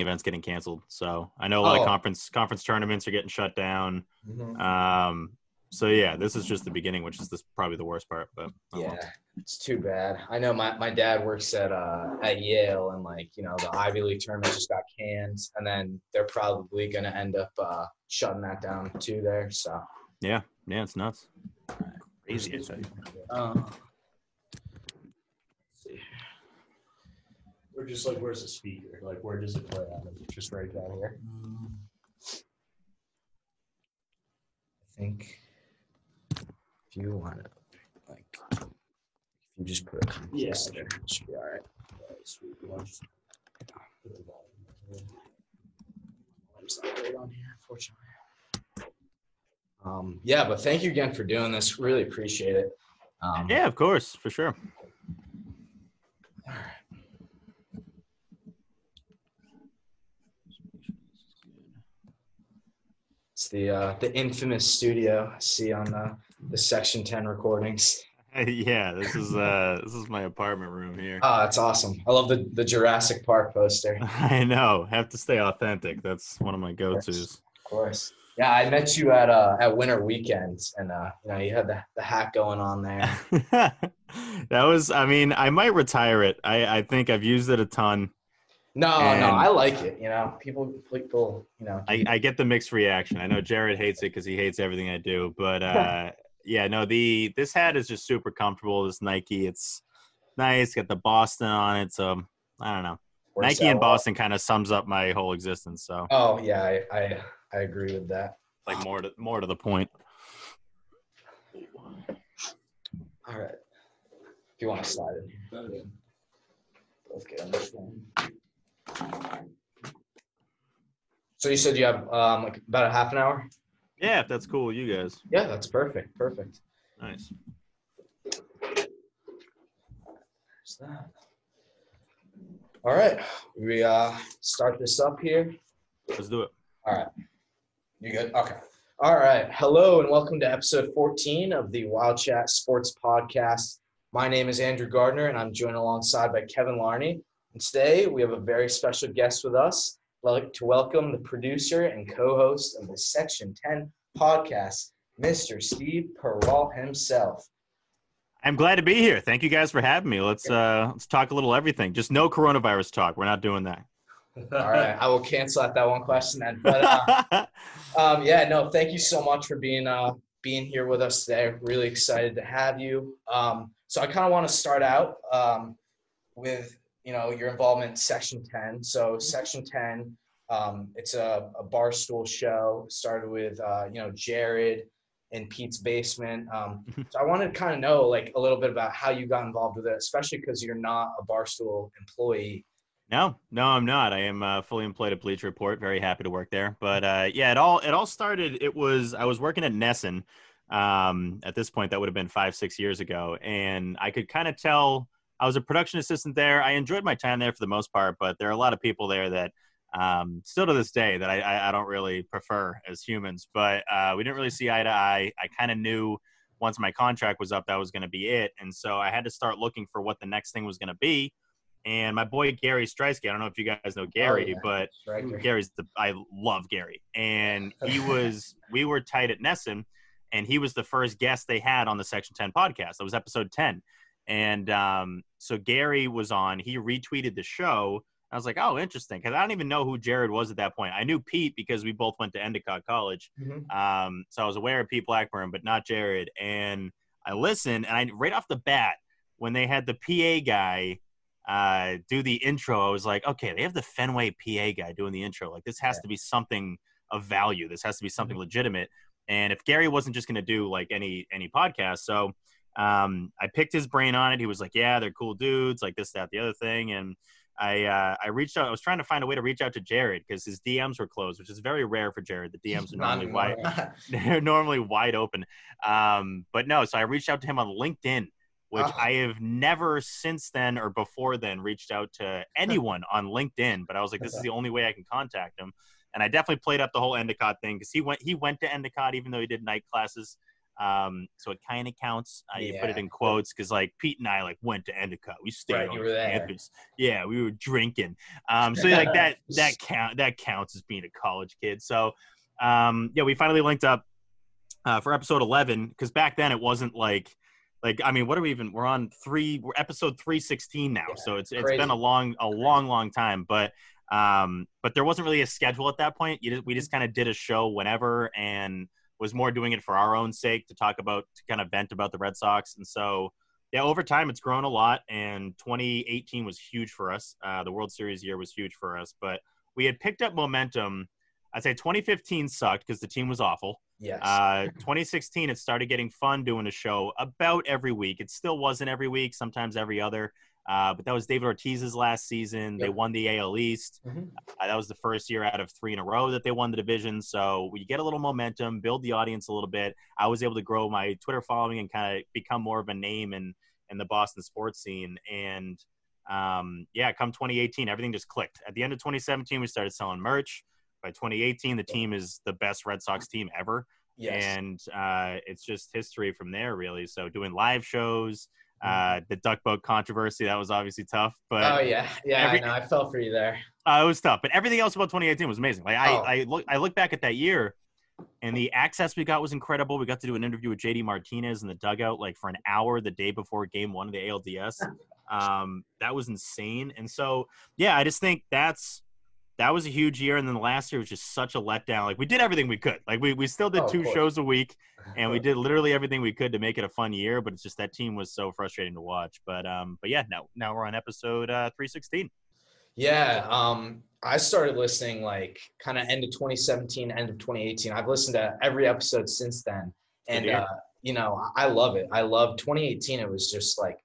events getting canceled. So I know a lot Oh. of conference conference tournaments are getting shut down. Mhm. Um, so yeah, this is just the beginning, which is this probably the worst part. But well. Yeah, it's too bad. I know my, my dad works at uh at Yale and like, you know, the Ivy League tournament just got canned and then they're probably gonna end up uh shutting that down too there. So yeah, yeah, it's nuts. Crazy. I tell you. uh, Or just like, where's the speaker? Like, where does it play on? Is it just right down here? I think if you want to like if you just put it Yeah. there, it should be all right. Alright, sweet. You want just put the volume. It's not great on here, unfortunately. Um, yeah, but thank you again for doing this. Really appreciate it. Um, Yeah, of course, for sure. The uh, the infamous studio I see on the, the Section Ten recordings. yeah, this is uh this is my apartment room here. Oh, that's awesome. I love the, the Jurassic Park poster. I know. Have to stay authentic. That's one of my go-tos. Of course. Yeah, I met you at uh at Winter Weekends, and uh, you know you had the, the hat going on there. that was I mean, I might retire it. I I think I've used it a ton. No, And- no, I like it. You know, people people, you know. I, I get the mixed reaction. I know Jared hates it because he hates everything I do, but uh, yeah, no, the this hat is just super comfortable. This Nike, it's nice. Got the Boston on it, so I don't know. Nike and. Boston kind of sums up my whole existence. So Oh yeah, I, I I agree with that. like more to more to the point. All right. If you want to slide in here. Both get on this one. So you said you have um like about a half an hour? Yeah, if that's cool with you guys. Yeah, that's perfect. Perfect. Nice. There's that. All right. We uh start this up here. Let's do it. All right. You good? Okay. All right. Hello and welcome to episode 14 of the Wild Chat Sports Podcast. My name is Andrew Gardner and I'm joined alongside by Kevin Larney. And today we have a very special guest with us. I'd like to welcome the producer and co-host of the Section 10 podcast, Mr. Steve Perrault himself. I'm glad to be here. Thank you guys for having me. Let's uh let's talk a little everything. Just no coronavirus talk. We're not doing that. All right. I will cancel out that one question then. But uh, Um, yeah, no, thank you so much for being uh, being here with us today. Really excited to have you. Um, so I kind of want to start out um, with you know your involvement in Section Ten. So Section Ten, um, it's a, a barstool show. Started with uh, you know Jared in Pete's basement. Um, so I wanted to kind of know like a little bit about how you got involved with it, especially because you're not a barstool employee. No, no, I'm not. I am uh, fully employed at Bleach Report. Very happy to work there. But uh, yeah, it all it all started. It was I was working at NESN. Um, at this point, that would have been five six years ago, and I could kind of tell I was a production assistant there. I enjoyed my time there for the most part, but there are a lot of people there that um, still to this day that I, I, I don't really prefer as humans. But uh, we didn't really see eye to eye. I kind of knew once my contract was up that was going to be it, and so I had to start looking for what the next thing was going to be. And my boy Gary Striewski, I don't know if you guys know Gary, yeah. but. Gary's the I love Gary, and he was we were tight at NESN, and he was the first guest they had on the Section Ten podcast. That was episode ten, and um, so Gary was on. He retweeted the show. I was like, oh, interesting, because I don't even know who Jared was at that point. I knew Pete because we both went to Endicott College, Mhm. um, so I was aware of Pete Blackburn, but not Jared. And I listened, and I right off the bat when they had the PA guy uh, do the intro, I was like, okay, they have the Fenway PA guy doing the intro. Like this has Yeah. to be something of value. This has to be something legitimate. And if Gary wasn't just going to do like any any podcast, so um, I picked his brain on it. He was like, yeah, they're cool dudes, like this, that, the other thing, and. I uh, I reached out. I was trying to find a way to reach out to Jared because his DMs were closed, which is very rare for Jared. The DMs are normally wide they're normally wide open. Um, but no, so I reached out to him on LinkedIn, which Ah. I have never since then or before then reached out to anyone on LinkedIn. But I was like, this is the only way I can contact him. And I definitely played up the whole Endicott thing because he went he went to Endicott even though he did night classes. Um, so it kind of counts. Uh, You put it in quotes because like Pete and I like went to Endicott. We stayed Right, on you were there. campus. Yeah, we were drinking. Um, so like that that count that counts as being a college kid. So um, yeah, we finally linked up uh, for episode 11 because back then it wasn't like like I mean, what are we even? We're on three. We're episode 316 now. Yeah, so it's it's crazy. been a long a long long time. But um, but there wasn't really a schedule at that point. You just, we just kind of did a show whenever and was more doing it for our own sake to talk about to kind of vent about the Red Sox. And so yeah, over time it's grown a lot. And 2018 was huge for us. Uh, the World Series year was huge for us. But we had picked up momentum. I'd say 2015 sucked because the team was awful. Yes. Uh, 2016, it started getting fun doing a show about every week. It still wasn't every week, sometimes every other. Uh, but that was David Ortiz's last season. They won the AL East. Mhm. Uh, that was the first year out of three in a row that they won the division. So we get a little momentum, build the audience a little bit. I was able to grow my Twitter following and kind of become more of a name in in the Boston sports scene. And um, yeah, come 2018, everything just clicked. At the end of 2017, we started selling merch. By 2018, the team is the best Red Sox team ever yes. and uh, it's just history from there, really. So doing live shows, Mm-hmm. Uh, the duck boat controversy that was obviously tough, but oh yeah. Yeah. every- I know. I fell for you there. uh, it was tough. But everything else about 2018 was amazing. Like I, Oh. I look, I look back at that year, and the access we got was incredible. We got to do an interview with JD Martinez in the dugout, like for an hour the day before Game One of the ALDS. Um, that was insane. And so, yeah, I just think that's that was a huge year. And then the last year was just such a letdown. Like we did everything we could. Like we we still did Oh, two shows a week and we did literally everything we could to make it a fun year but it's just that team was so frustrating to watch but um but yeah now now we're on episode uh 316 Yeah, um, I started listening like kind of end of 2017, end of 2018. I've listened to every episode since then, and Good to hear. uh, you know, I love it. I love 2018. It was just like,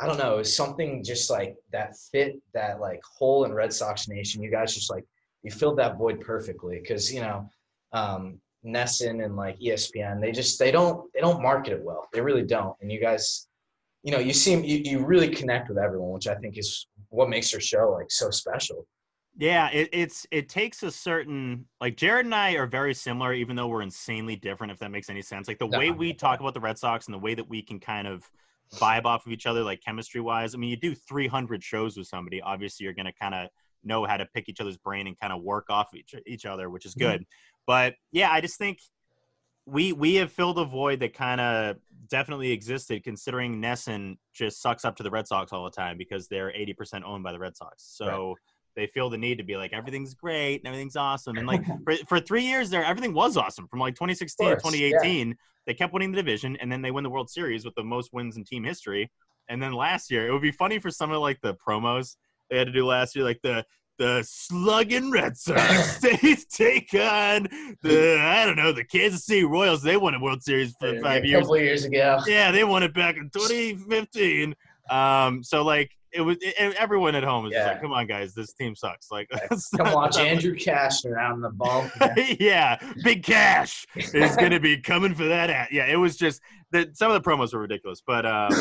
I don't know, it was something just like that fit that like hole in Red Sox Nation. You guys just like you filled that void perfectly because you know, um, NESN and like ESPN, they just they don't they don't market it well. They really don't, and you guys you know, you seem you, you really connect with everyone, which I think is what makes your show like so special. yeah it, it's it takes a certain like jared and i are very similar even though we're insanely different if that makes any sense like the No, way we talk about the red sox and the way that we can kind of vibe off of each other like chemistry wise i mean you do 300 shows with somebody obviously you're going to kind of know how to pick each other's brain and kind of work off each, each other which is Mhm. good but yeah i just think we we have filled a void that kind of definitely existed considering NESN just sucks up to the Red Sox all the time because they're 80% owned by the Red Sox. So they feel the need to be like everything's great and everything's awesome and like for, for 3 years there everything was awesome from like 2016 to Of course, 2018 they kept winning the division and then they win the World Series with the most wins in team history and then last year it would be funny for some of like the promos they had to do last year like the the slugging Red Sox they take on the I don't know the Kansas City Royals. They won a World Series for five a years. couple years ago. Yeah, they won it back in 2015. Um, so like it was it, everyone at home is Yeah. like, "Come on, guys, this team sucks." Like, Come watch Andrew Cash out in the bump. yeah, Big Cash is going to be coming for that. Ad. Yeah, it was just that some of the promos were ridiculous, but um,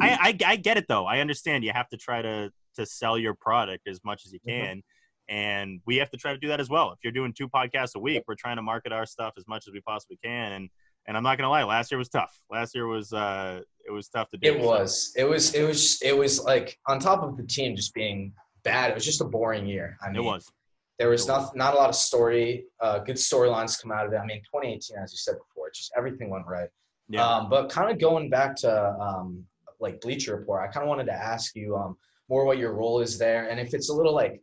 I, I I get it though. I understand you have to try to to sell your product as much as you Mhm. can. And we have to try to do that as well. If you're doing two podcasts a week, we're trying to market our stuff as much as we possibly can. And and I'm not gonna lie, last year was tough. Last year was uh it was tough to do. It was. It was. It was. It was like on top of the team just being bad. It was just a boring year. I mean, It was. There was was. not not a lot of story, uh, good storylines come out of it. I mean, 2018, as you said before, just everything went right. Yeah. Um, but kind of going back to um, like Bleacher Report, I kind of wanted to ask you um, more what your role is there, and if it's a little like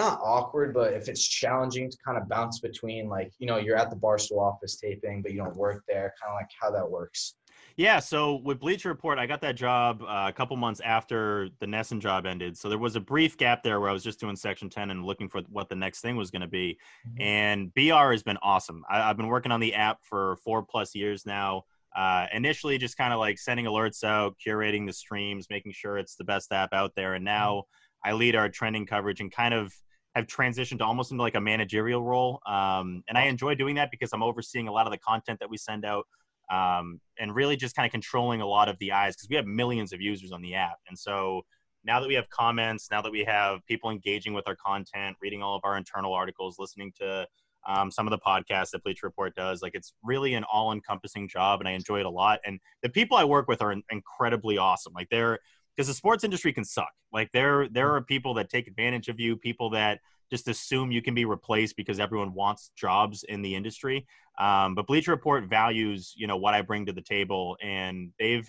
not awkward, but if it's challenging to kind of bounce between like you know you're at the Barstool office taping, but you don't work there, kind of like how that works. Yeah, so with Bleacher Report, I got that job uh, a couple months after the NESN job ended. So there was a brief gap there where I was just doing Section 10 and looking for what the next thing was going to be. Mhm. And BR has been awesome. I, I've been working on the app for four plus years now. Uh, initially, just kind of like sending alerts out, curating the streams, making sure it's the best app out there. And now I lead our trending coverage and kind of have transitioned almost into like a managerial role. Um, and I enjoy doing that because I'm overseeing a lot of the content that we send out um, and really just kind of controlling a lot of the eyes because we have millions of users on the app. And so now that we have comments, now that we have people engaging with our content, reading all of our internal articles, listening to um, some of the podcasts that Bleacher Report does. Like it's really an all-encompassing job, and I enjoy it a lot. And the people I work with are in- incredibly awesome. Like they're because the sports industry can suck. Like there there are people that take advantage of you, people that just assume you can be replaced because everyone wants jobs in the industry. Um, but Bleacher Report values, you know, what I bring to the table, and they've.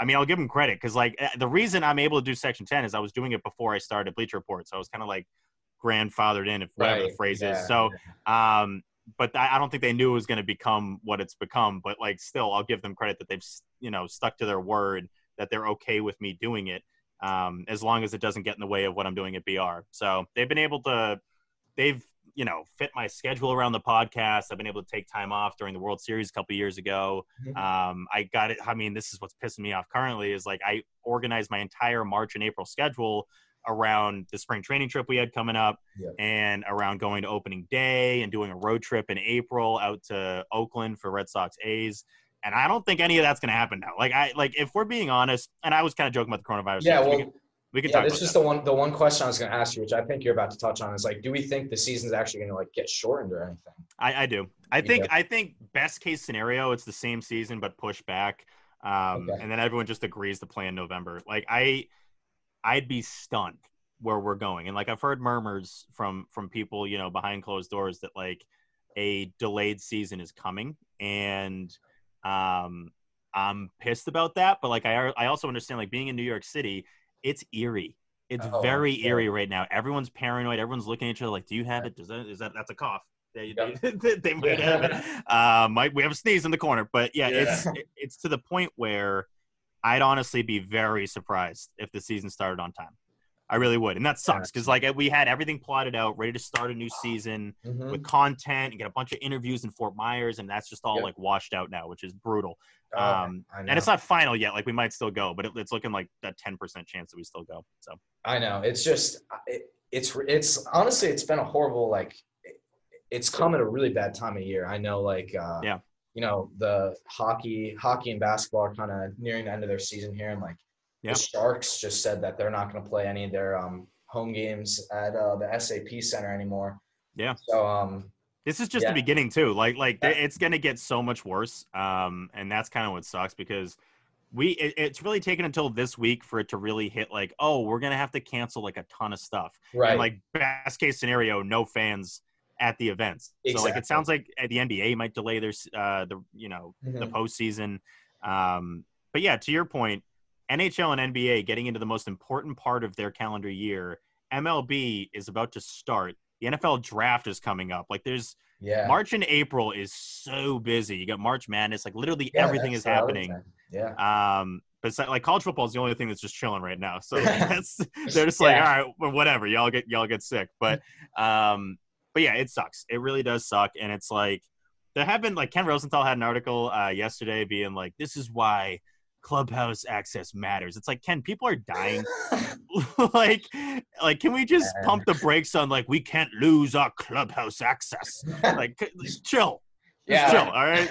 I mean, I'll give them credit because, like, eh, the reason I'm able to do Section 10 is I was doing it before I started Bleacher Report, so I was kind of like grandfathered in, if whatever Right, the phrase yeah, is. So, um, but I I don't think they knew it was going to become what it's become. But like, still, I'll give them credit that they've, you know, stuck to their word that they're okay with me doing it, um, as long as it doesn't get in the way of what I'm doing at BR. So they've been able to, they've, you know, fit my schedule around the podcast. I've been able to take time off during the World Series a couple years ago. Mhm. Um, I got it. I mean, this is what's pissing me off currently is like I organized my entire March and April schedule around the spring training trip we had coming up Yep. and around going to opening day and doing a road trip in April out to Oakland for Red Sox A's. And I don't think any of that's going to happen now. Like I like if we're being honest, and I was kind of joking about the coronavirus. Yeah, so we well, can, we can yeah, talk this is that. the one the one question I was going to ask you, which I think you're about to touch on, is like, do we think the season's actually going to like get shortened or anything? I, I do. I think Yeah. I think best case scenario, it's the same season but pushed back, um, Okay. and then everyone just agrees to play in November. Like I, I'd be stunned where we're going, and like I've heard murmurs from from people, you know, behind closed doors that like a delayed season is coming, and um, I'm pissed about that. But like I I also understand like being in New York City, it's eerie. It's Oh, very yeah. eerie right now. Everyone's paranoid. Everyone's looking at each other like, "Do you have it? Does that is that that's a cough?" They, they, they might have it. Uh, might we have a sneeze in the corner? But yeah, it's Yeah. it's to the point where I'd honestly be very surprised if the season started on time. I really would, and that sucks because like we had everything plotted out, ready to start a new season Mhm. with content and get a bunch of interviews in Fort Myers, and that's just all Yep. like washed out now, which is brutal. Oh, um, And it's not final yet. Like we might still go, but it, it's looking like a ten percent chance that we still go. So I know. It's just it, it's it's honestly it's been a horrible like it's come at a really bad time of year. I know like uh Yeah. you know the hockey hockey and basketball are kind of nearing the end of their season here and like Yeah. the Sharks just said that they're not going to play any of their um home games at uh, the SAP Center anymore. Yeah. So um This is just Yeah. the beginning too. Like like Yeah. it's gonna get so much worse. Um, and that's kind of what sucks because we it, it's really taken until this week for it to really hit like oh we're gonna have to cancel like a ton of stuff. right And like best case scenario, no fans at the events. Exactly. So like it sounds like uh, the NBA might delay their uh the you know the Mhm. postseason. Um, but yeah, to your point, NHL and NBA getting into the most important part of their calendar year. MLB is about to start. The NFL draft is coming up. Like there's yeah March and April is so busy. You got March Madness, like literally Yeah, everything is happening. Yeah. Um, but like college football is the only thing that's just chilling right now. So that's they're just like, Yeah. all right, well, whatever. Y'all get y'all get sick. But um, but yeah, it sucks. It really does suck. And it's like there have been like Ken Rosenthal had an article uh, yesterday being like, this is why clubhouse access matters. It's like Ken, people are dying. like like can we just pump the brakes on like we can't lose our clubhouse access? Like chill. Just Yeah. chill. All right.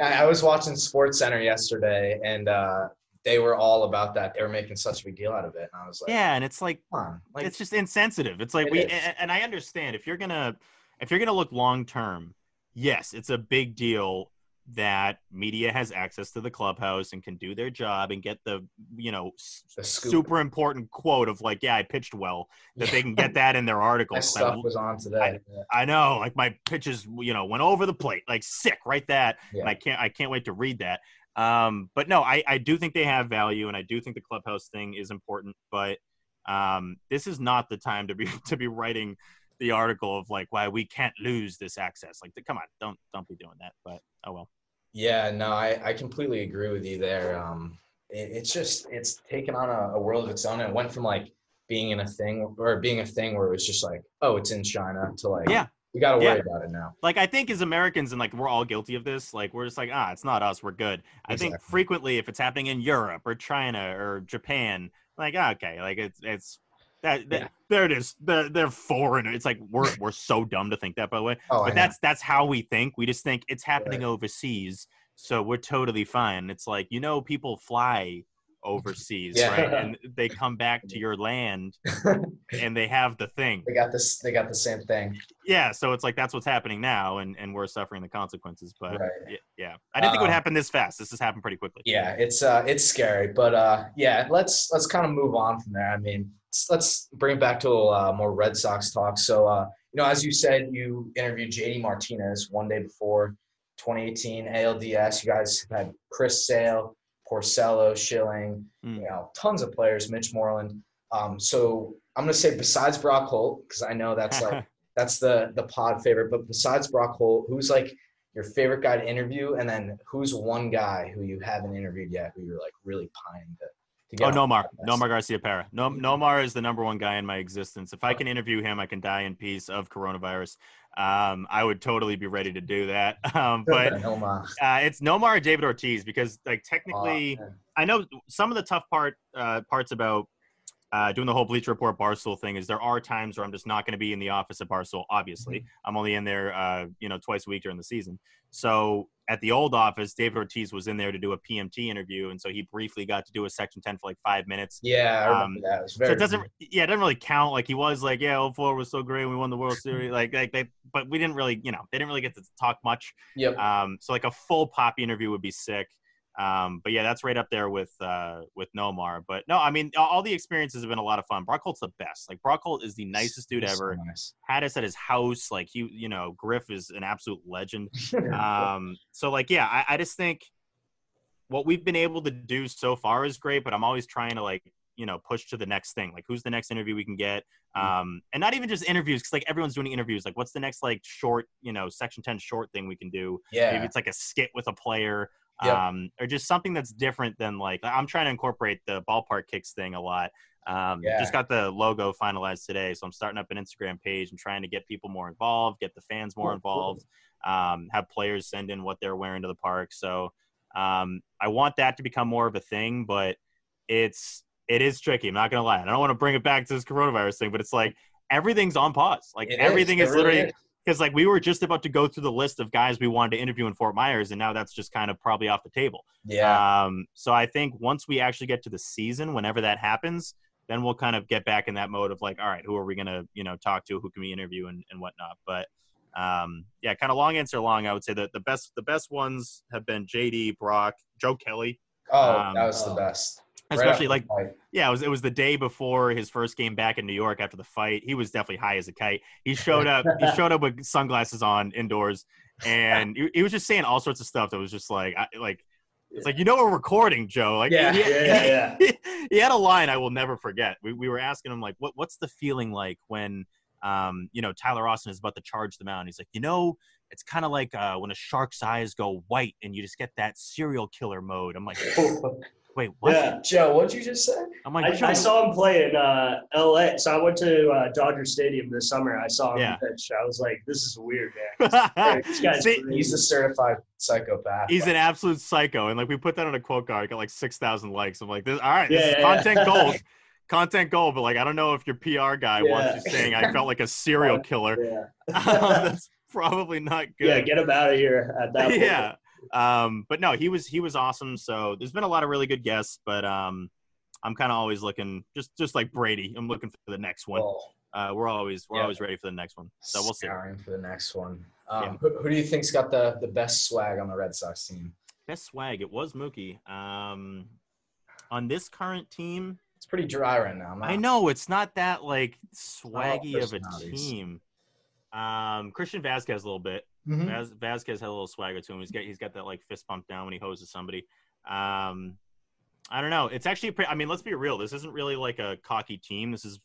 I I was watching Sports Center yesterday, and uh, they were all about that. They were making such a big deal out of it, and I was like, Yeah, and it's like like it's just insensitive. It's like It we and, and I understand if you're gonna if you're gonna look long term, yes, it's a big deal that media has access to the clubhouse and can do their job and get the you know The super important quote of like yeah I pitched well that they can get that in their that articles. stuff was on today. I know, like my pitches, you know, went over the plate, like sick, right? That, Yeah. and I can't, I can't wait to read that. Um, but no, I, I do think they have value, and I do think the clubhouse thing is important. But um, this is not the time to be to be writing the article of like why we can't lose this access. Like, come on, don't don't be doing that. But oh well. Yeah, no, I, I completely agree with you there. Um, it, it's just it's taken on a, a world of its own. It went from like being in a thing or being a thing where it was just like, oh, it's in China to like, Yeah. we got to Yeah. worry about it now. like I think as Americans and like we're all guilty of this. Like we're just like ah, it's not us. We're good. I think frequently if it's happening in Europe or China or Japan, like ah, okay, like it's it's that, that Yeah. there it is. They're they're foreign. It's like we're we're so dumb to think that by the way. Oh, I But know. that's that's how we think. We just think it's happening overseas, so we're totally fine. It's like you know people fly overseas, Yeah. right? And they come back to your land and they have the thing. They got this. They got the same thing. Yeah, so it's like that's what's happening now, and, and we're suffering the consequences. But Right. yeah, I didn't think it would Um, happen this fast. This has happened pretty quickly. Yeah, it's uh, it's scary, but uh, yeah, let's let's kind of move on from there. I mean, let's, bring it back to a little, uh, more Red Sox talk. So, uh, you know, as you said, you interviewed JD Martinez one day before 2018 ALDS. You guys had Chris Sale, Porcello, Schilling, Mm. you know, tons of players. Mitch Moreland. Um, so I'm gonna say besides Brock Holt, because I know that's like that's the the pod favorite. But besides Brock Holt, who's like your favorite guy to interview, and then who's one guy who you haven't interviewed yet, who you're like really pining to, to? Oh, Nomar. Nomar Garciaparra. No, Nomar is the number one guy in my existence. If I can interview him, I can die in peace of coronavirus. Um, I would totally be ready to do that. Um, but Nomar. uh, it's Nomar or David Ortiz because, like, technically, Oh. I know some of the tough part uh, parts about uh, doing the whole Bleacher Report Barstool thing is there are times where I'm just not going to be in the office at Barstool. Obviously, Mm-hmm. I'm only in there, uh, you know, twice a week during the season. So at the old office, David Ortiz was in there to do a PMT interview, and so he briefly got to do a Section 10 for like five minutes. yeah, I remember um, that. It was So it doesn't, yeah, it doesn't really count. Like he was like, yeah, 04 was so great, we won the World Series. Like, like they, but we didn't really, you know, they didn't really get to talk much. Yep. Um, so like a full Papi interview would be sick. Um, but yeah, that's right up there with uh, with Nomar. But no, I mean, all, the experiences have been a lot of fun. Brock Holt's the best. Like Brock Holt is the nicest dude He's so ever. nice. Had us at his house. Like he, you know, Griff is an absolute legend. Um, so like, yeah, I, I just think what we've been able to do so far is great, but I'm always trying to like, you know, push to the next thing. Like, who's the next interview we can get? Um, and not even just interviews, because like everyone's doing interviews. Like, what's the next like short, you know, section ten short thing we can do? yeah. Maybe it's like a skit with a player, Yep. um, or just something that's different than like I'm trying to incorporate the ballpark kicks thing a lot. Um, Yeah. Just got the logo finalized today, so I'm starting up an Instagram page and trying to get people more involved, get the fans more involved, um, have players send in what they're wearing to the park. So um, I want that to become more of a thing, but it's it is tricky. I'm not gonna lie. I don't want to bring it back to this coronavirus thing, but it's like everything's on pause. Like It everything is, really literally because like we were just about to go through the list of guys we wanted to interview in Fort Myers, and now that's just kind of probably off the table. Yeah. Um, so I think once we actually get to the season, whenever that happens, then we'll kind of get back in that mode of like, all right, who are we gonna you know talk to, who can we interview, and, and whatnot. But um, yeah, kind of long answer long. I would say that the best the best ones have been JD, Brock, Joe Kelly, oh, um, that was the oh. best. Right especially after like yeah, it was it was the day before his first game back in New York after the fight. He was definitely high as a kite. He showed up. he showed up with sunglasses on indoors, and he, he was just saying all sorts of stuff that was just like I, like it's like you know we're recording, Joe. Like Yeah. he, Yeah, yeah. he had a line I will never forget. We we were asking him like what what's the feeling like when um you know Tyler Austin is about to charge the mound. He's like you know. It's kind of like uh, when a shark's eyes go white and you just get that serial killer mode. I'm like, wait, what? Yeah. Joe, what'd you just say? I'm like, I, I saw him play in uh, LA. So I went to uh, Dodger Stadium this summer. I saw him Yeah. pitch. I was like, this is weird, man. This guy's See. He's a certified psychopath. He's an absolute psycho, and like we put that on a quote card, got like six thousand likes. I'm like, this, all right, this Yeah, is yeah, content yeah. gold, content gold. But like, I don't know if your PR guy wants Yeah. you saying I felt like a serial killer. Yeah. That's probably not good. yeah, get him out of here at that point. yeah. Um, but no, he was he was awesome. So there's been a lot of really good guests, but um, I'm kind of always looking just just like Brady. I'm looking for the next one. Oh, Uh, we're always we're Yeah. always ready for the next one. So we'll see. Scouring for the next one. Um, Yeah. who, who do you think's got the, the best swag on the Red Sox team? Best swag. It was Mookie. Um, on this current team, It's pretty dry right now. I know it's not that like swaggy of a team. Um, Christian Vazquez a little bit. Mhm. Vaz, Vazquez had a little swagger to him. He's got he's got that like fist bump down when he hoses somebody. Um, I don't know. It's actually pretty. I mean, let's be real. This isn't really like a cocky team. This is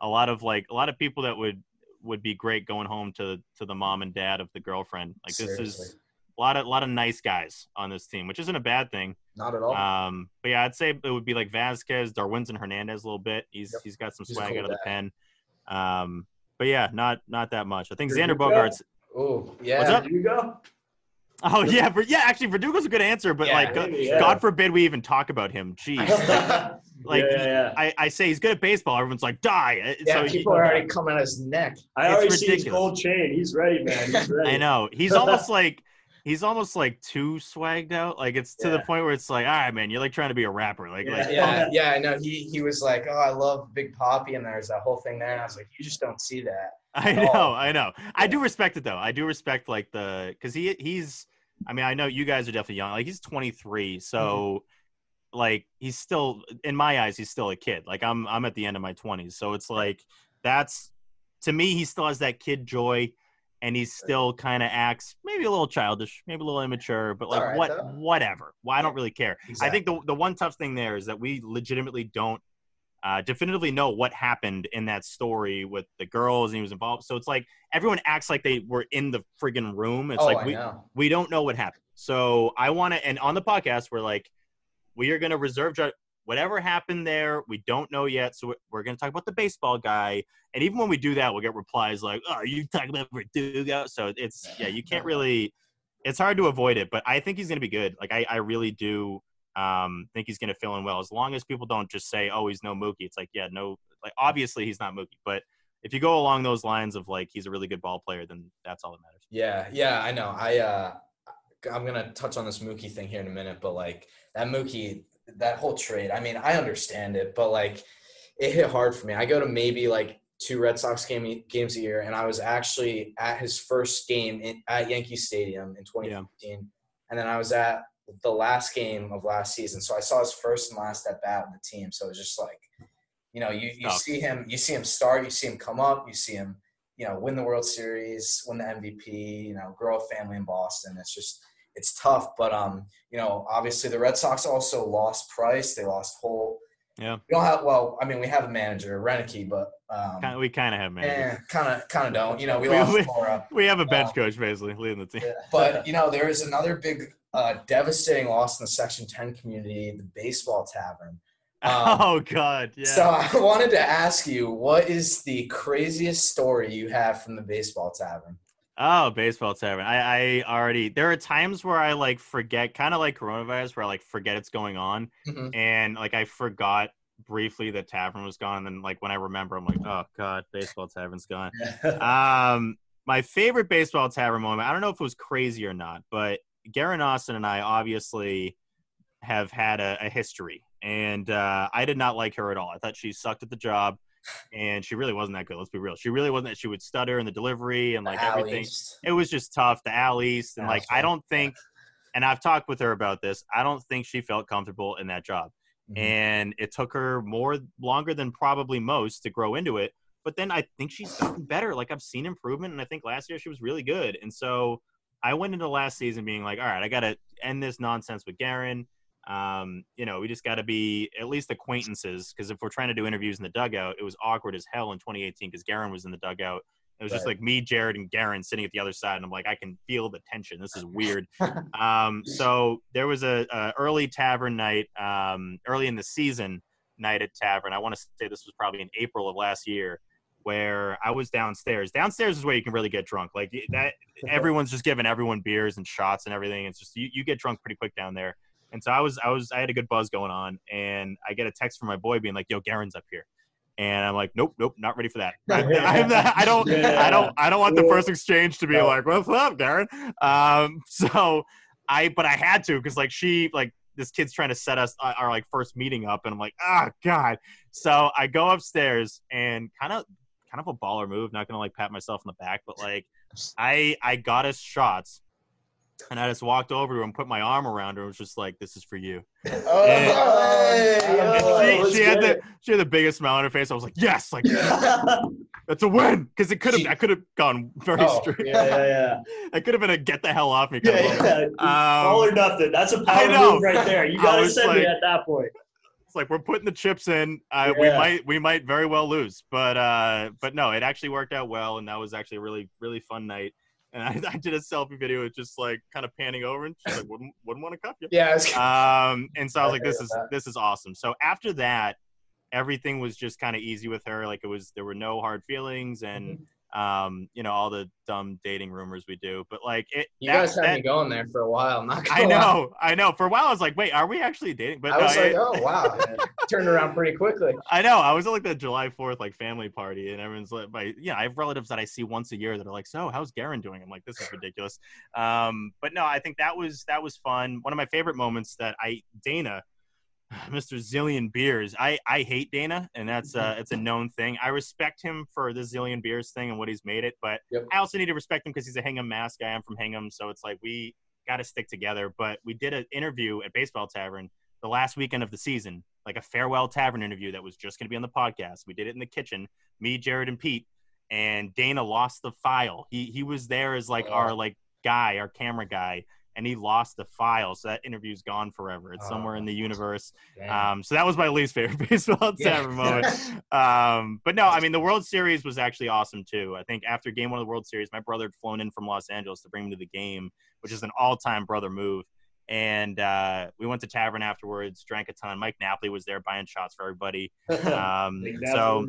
a lot of like a lot of people that would would be great going home to to the mom and dad of the girlfriend. Like this Seriously. is a lot of a lot of nice guys on this team, which isn't a bad thing. Not at all. Um, but yeah, I'd say it would be like Vazquez, Darwinzon Hernandez a little bit. He's Yep. he's got some swag cool out of the pen. Um, but yeah, not not that much. I think? Xander Bogaerts. Oh, yeah. What's up? There you go. Oh yeah, but yeah, actually Verdugo's a good answer, but Yeah, like God, maybe, yeah. God forbid we even talk about him. Jeez. Like yeah, yeah, yeah. I, I say he's good at baseball, everyone's like die. Uh, Yeah, so he- people are already coming at his neck. I it's already see his gold chain. He's ready, man. He's ready. I know he's almost like he's almost like too swagged out. Like it's to the point where it's like, all right, man, you're like trying to be a rapper. Like, like Yeah, yeah, I know. He he was like, "Oh, I love Big Papi," and there's that whole thing there, and I was like, "You just don't see that." I know, I know. I do respect it though. I do respect like the because he he's. I mean, I know you guys are definitely young. Like he's 23, so Mm-hmm. like he's still in my eyes, he's still a kid. Like I'm I'm at the end of my 20s, so it's like that's to me, he still has that kid joy, and he still kind of acts maybe a little childish, maybe a little immature, but like right, what though. whatever. Well, I don't really care. I think the the one tough thing there is that we legitimately don't uh, definitively know what happened in that story with the girls and he was involved. So it's like everyone acts like they were in the friggin' room. It's oh, like I we know. we don't know what happened. So I want to, and on the podcast, we're like, we are going to reserve ju- whatever happened there. We don't know yet. So we're- going to talk about the baseball guy. And even when we do that, we'll get replies like, "Oh, you talking about Verdugo?" So it's yeah, you can't really. It's hard to avoid it, but I think he's going to be good. Like I, I really do um, think he's going to fill in well as long as people don't just say, "Oh, he's no Mookie." It's like, yeah, no, like obviously he's not Mookie, but if you go along those lines of like he's a really good ball player, then that's all that matters. Yeah, yeah, I know. I uh I'm gonna touch on this Mookie thing here in a minute, but like that Mookie, that whole trade, I mean, I understand it, but like it hit hard for me. I go to maybe like two Red Sox game games a year, and I was actually at his first game in, at Yankee Stadium in 2015, and then I was at the last game of last season, so I saw his first and last at bat with the team. So it was just like, you know, you you see him, you see him start, you see him come up, you see him you know, win the World Series, win the MVP, you know, grow a family in Boston. It's just it's tough. But um, you know, obviously the Red Sox also lost Price. They lost Holt. Yeah. We don't have well, I mean, we have a manager, Roenicke, but um Kinda, we kind of have man. kind of kind of don't. You know, we We- lost we- Cora. We have a bench Uh, coach basically leading the team. But you know, there is another big uh, devastating loss in the Section 10 community, the baseball tavern. Um, oh God, yeah. So I wanted to ask you, what is the craziest story you have from the baseball tavern? Oh, baseball tavern. I, I already. There are times where I like forget, kind of like coronavirus, where I like forget it's going on, Mhm. and like I forgot briefly that tavern was gone. And then like when I remember, I'm like, oh God, baseball tavern's gone. Um, my favorite baseball tavern moment. I don't know if it was crazy or not, but Guerin Austin and I obviously have had a, a history, and uh, I did not like her at all. I thought she sucked at the job, and she really wasn't that good. Let's be real. She really wasn't. She would stutter in the delivery and like everything. It was just tough. The Al East, and like I don't think, and I've talked with her about this. I don't think she felt comfortable in that job Mhm. and it took her more longer than probably most to grow into it but then i think she's gotten better like i've seen improvement and i think last year she was really good and so i went into last season being like all right i gotta end this nonsense with Guerin. Um, you know we just gotta be at least acquaintances because if we're trying to do interviews in the dugout it was awkward as hell in 2018 because Guerin was in the dugout it was just like me jared and Guerin sitting at the other side and i'm like i can feel the tension this is weird um, so there was a, a early tavern night, um, early in the season night at tavern. I want to say this was probably in April of last year, where I was downstairs. Downstairs is where you can really get drunk. Like that, everyone's just giving everyone beers and shots and everything. It's just you, you get drunk pretty quick down there. And so I was, I was, I had a good buzz going on, and I get a text from my boy being like, "Yo, Guerin's up here." And I'm like, nope, nope, not ready for that. I, I'm I don't, I don't, I don't want the first exchange to be No. like, "What's up, Guerin?" Um, so I, but I had to because like she, like this kid's trying to set us uh, our like first meeting up, and I'm like, ah, god. So I go upstairs and kind of, kind of a baller move. Not gonna like pat myself in the back, but like I, I got us shots. And I just walked over to her and put my arm around her and was just like, "This is for you." Oh, Hey, hey, And Oh, she, she had the she had the biggest smile on her face. I was like, "Yes, like that's a win!" Because it could have I could have gone very Oh, straight. yeah, yeah, yeah. It could have been a get the hell off me kind Yeah, of moment. yeah. All or Um, nothing. That's a power move right there. You gotta was send me at that point. it's like we're putting the chips in. Uh, We might we might very well lose, but uh, but no, it actually worked out well, and that was actually a really really fun night. And I, I did a selfie video, with just like kind of panning over, and she's like, "Wouldn't wouldn't want to cuff you." Yeah, it's, Um, and so I was like, "This is this is awesome." So after that, everything was just kind of easy with her. Like it was, there were no hard feelings, and um, you know, all the dumb dating rumors we do. But like, it, You that- guys had that- me going there for a while. I'm not gonna I lie. know, I know. For a while, I was like, wait, are we actually dating? But I no, was like, it- oh wow, turned around pretty quickly. I know. I was at like the July Fourth like family party, and everyone's like, my, yeah, I have relatives that I see once a year that are like, so how's Guerin doing? I'm like, this is ridiculous. Um, but no, I think that was that was fun. One of my favorite moments that I Dana, Mr. Zillion Beers. I I hate Dana, and that's uh, it's a known thing. I respect him for the Zillion Beers thing and what he's made it, but Yep. I also need to respect him because he's a Hingham Mass guy. I'm from Hingham, so it's like we got to stick together. But we did an interview at Baseball Tavern the last weekend of the season, like a farewell tavern interview that was just going to be on the podcast. We did it in the kitchen, me, Jared, and Pete. And Dana lost the file. He he was there as like our like guy, our camera guy, and he lost the file. So that interview's gone forever. It's somewhere in the universe. Um, so that was my least favorite baseball Yeah. tavern moment. Um, but no, I mean the World Series was actually awesome too. I think after Game One of the World Series, my brother had flown in from Los Angeles to bring me to the game, which is an all-time brother move. And uh, we went to tavern afterwards, drank a ton. Mike Napoli was there buying shots for everybody. Um, so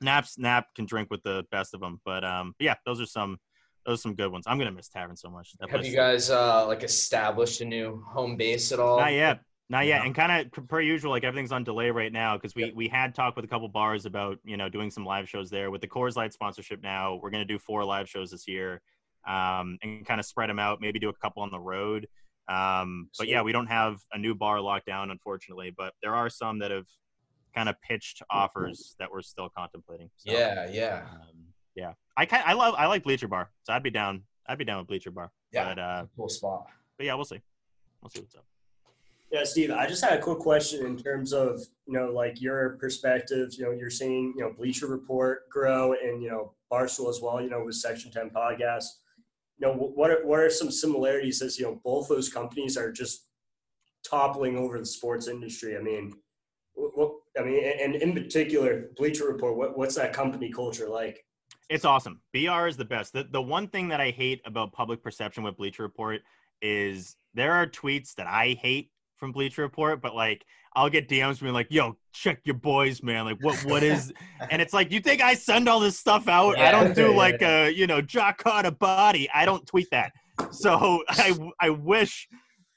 that's- Nap can drink with the best of them. But um, but yeah, those are some those are some good ones. I'm gonna miss Tavern so much. That Have you guys uh, like established a new home base at all? Not yet. Not yet. No. And kind of per usual, like everything's on delay right now because we we had talked with a couple bars about you know doing some live shows there with the Coors Light sponsorship. Now we're gonna do four live shows this year, um, and kind of spread them out. Maybe do a couple on the road. Um, but yeah, we don't have a new bar locked down, unfortunately. But there are some that have kind of pitched offers that we're still contemplating. So, Yeah, yeah, um, yeah. I kind I love I like Bleacher Bar, so I'd be down. I'd be down with Bleacher Bar. yeah. But uh, cool spot. but yeah, we'll see. We'll see what's up. Yeah, Steve, I just had a quick question in terms of, you know, like your perspective, you know, you're seeing, you know, Bleacher Report grow and, you know, Barstool as well, you know, with Section 10 podcast. You know, what are, what are some similarities as, you know, both those companies are just toppling over the sports industry? I mean, what, what I mean, and in particular, Bleacher Report, what, what's that company culture like? It's awesome. BR is the best. The, the one thing that I hate about public perception with Bleacher Report is there are tweets that I hate from Bleacher Report, but like I'll get DMs being like, "Yo, check your boys, man. Like, what what is?" and it's like, you think I send all this stuff out? I don't do Yeah. like a you know jock caught a body. I don't tweet that. So I I wish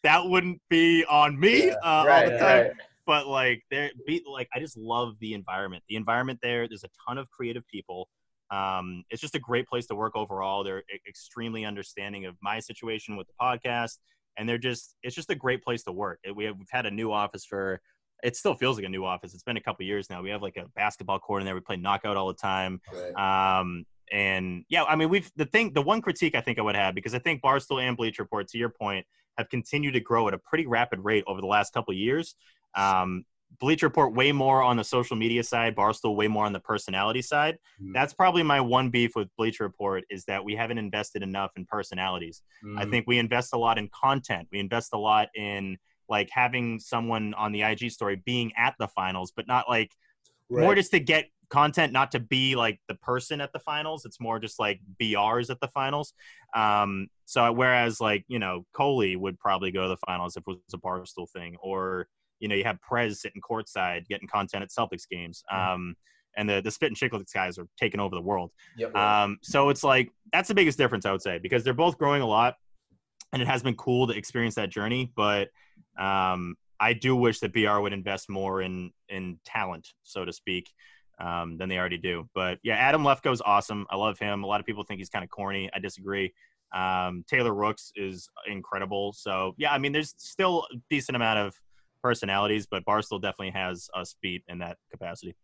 that wouldn't be on me Yeah, uh, all right, the time right. but like there be like i just love the environment the environment there there's a ton of creative people um, it's just a great place to work overall. They're extremely understanding of my situation with the podcast and they're just it's just a great place to work. We have, we've had a new office for it still feels like a new office. It's been a couple years now. We have like a basketball court in there. We play knockout all the time. Right. um, and yeah, I mean, we've the thing, the one critique I think I would have because I think Barstool and Bleach Report, to your point, have continued to grow at a pretty rapid rate over the last couple of years. Um, Bleach Report way more on the social media side, Barstool way more on the personality side. Mm. That's probably my one beef with Bleach Report is that we haven't invested enough in personalities. I Mm. think we invest a lot in content. We invest a lot in like having someone on the IG story being at the finals, but not like more just to get content, not to be like the person at the finals. It's more just like BRs at the finals. Um, so whereas like you know Coley would probably go to the finals if it was a barstool thing, or you know you have Prez sitting courtside getting content at Celtics games. Um, and the the Spit and Chicklets guys are taking over the world. Yep. Um, so it's like that's the biggest difference I would say because they're both growing a lot, and it has been cool to experience that journey. But um, I do wish that BR would invest more in in talent, so to speak, um, than they already do. But yeah, Adam Lefkoe's awesome. I love him. A lot of people think he's kind of corny. I disagree. Um, Taylor Rooks is incredible. So yeah, I mean, there's still a decent amount of personalities, but Barstool definitely has us beat in that capacity.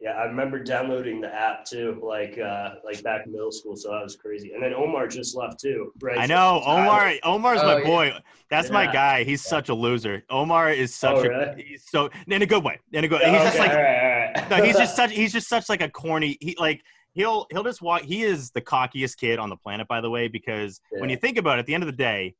Yeah, I remember downloading the app too, like uh, like back in middle school. So that was crazy. And then Omar just left too, right? I know Omar. Omar's Oh, my yeah. boy. That's my guy. He's such a loser. Omar is such Oh, a. really? He's so in a good way. In a good. Yeah, he's just like all right, all right. no, he's just such he's just such like a corny. He like he'll he'll just walk. He is the cockiest kid on the planet, by the way. Because when you think about it, at the end of the day,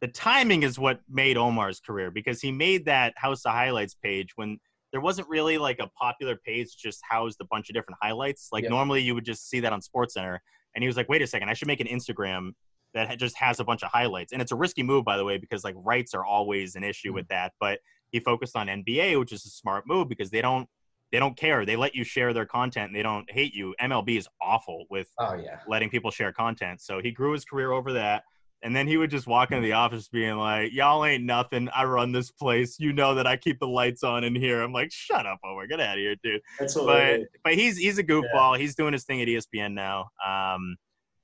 the timing is what made Omar's career because he made that House of Highlights page when there wasn't really like a popular page that just housed a bunch of different highlights. Like Yeah. normally you would just see that on SportsCenter, and he was like, "Wait a second, I should make an Instagram." That just has a bunch of highlights, and it's a risky move, by the way, because like rights are always an issue mm-hmm. with that. But he focused on NBA, which is a smart move because they don't they don't care. They let you share their content. And they don't hate you. MLB is awful with Oh yeah. letting people share content. So he grew his career over that. And then he would just walk into the office being like, Y'all ain't nothing. I run this place. You know that I keep the lights on in here. I'm like, Shut up, Omar. Get out of here, dude. That's But but he's he's a goofball. He's doing his thing at ESPN now. Um